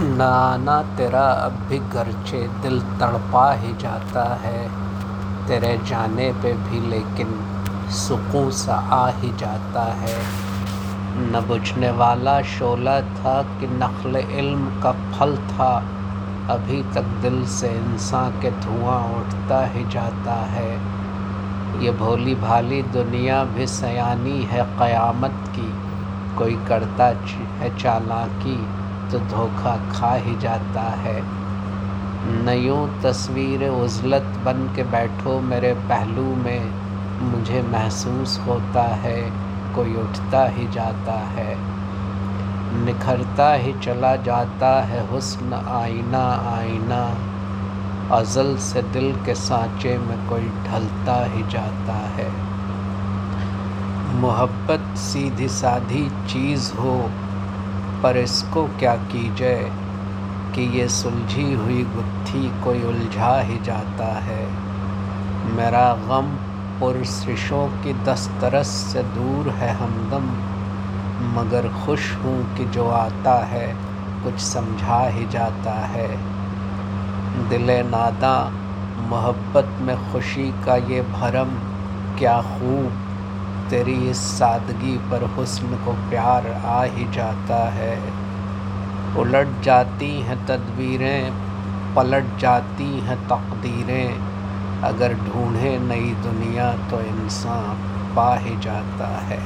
न आना तेरा अब भी गरचे दिल तड़पा ही जाता है। तेरे जाने पे भी लेकिन सुकून सा आ ही जाता है। न बुझने वाला शोला था कि नखल इल्म का फल था। अभी तक दिल से इंसान के धुआँ उठता ही जाता है। ये भोली भाली दुनिया भी सयानी है, क़यामत की। कोई करता है चालाकी। तो धोखा खा ही जाता है। नयूं तस्वीर उजलत बन के बैठो मेरे पहलू में, मुझे महसूस होता है, कोई उठता ही जाता है। निखरता ही चला जाता है हुस्न आईना आईना, अज़ल से दिल के सांचे में कोई ढलता ही जाता है। मोहब्बत सीधी साधी चीज़ हो पर इसको क्या कीजिए कि ये सुलझी हुई गुत्थी कोई उलझा ही जाता है। मेरा गम पुरसिशों की दस्तरस से दूर है हमदम, मगर खुश हूँ कि जो आता है कुछ समझा ही जाता है। दिल नादा, मोहब्बत में खुशी का ये भरम, क्या खूब तेरी इस सादगी पर हुस्न को प्यार आ ही जाता है। उलट जाती हैं तदबीरें, पलट जाती हैं तकदीरें। अगर ढूंढे नई दुनिया तो इंसान पा ही जाता है।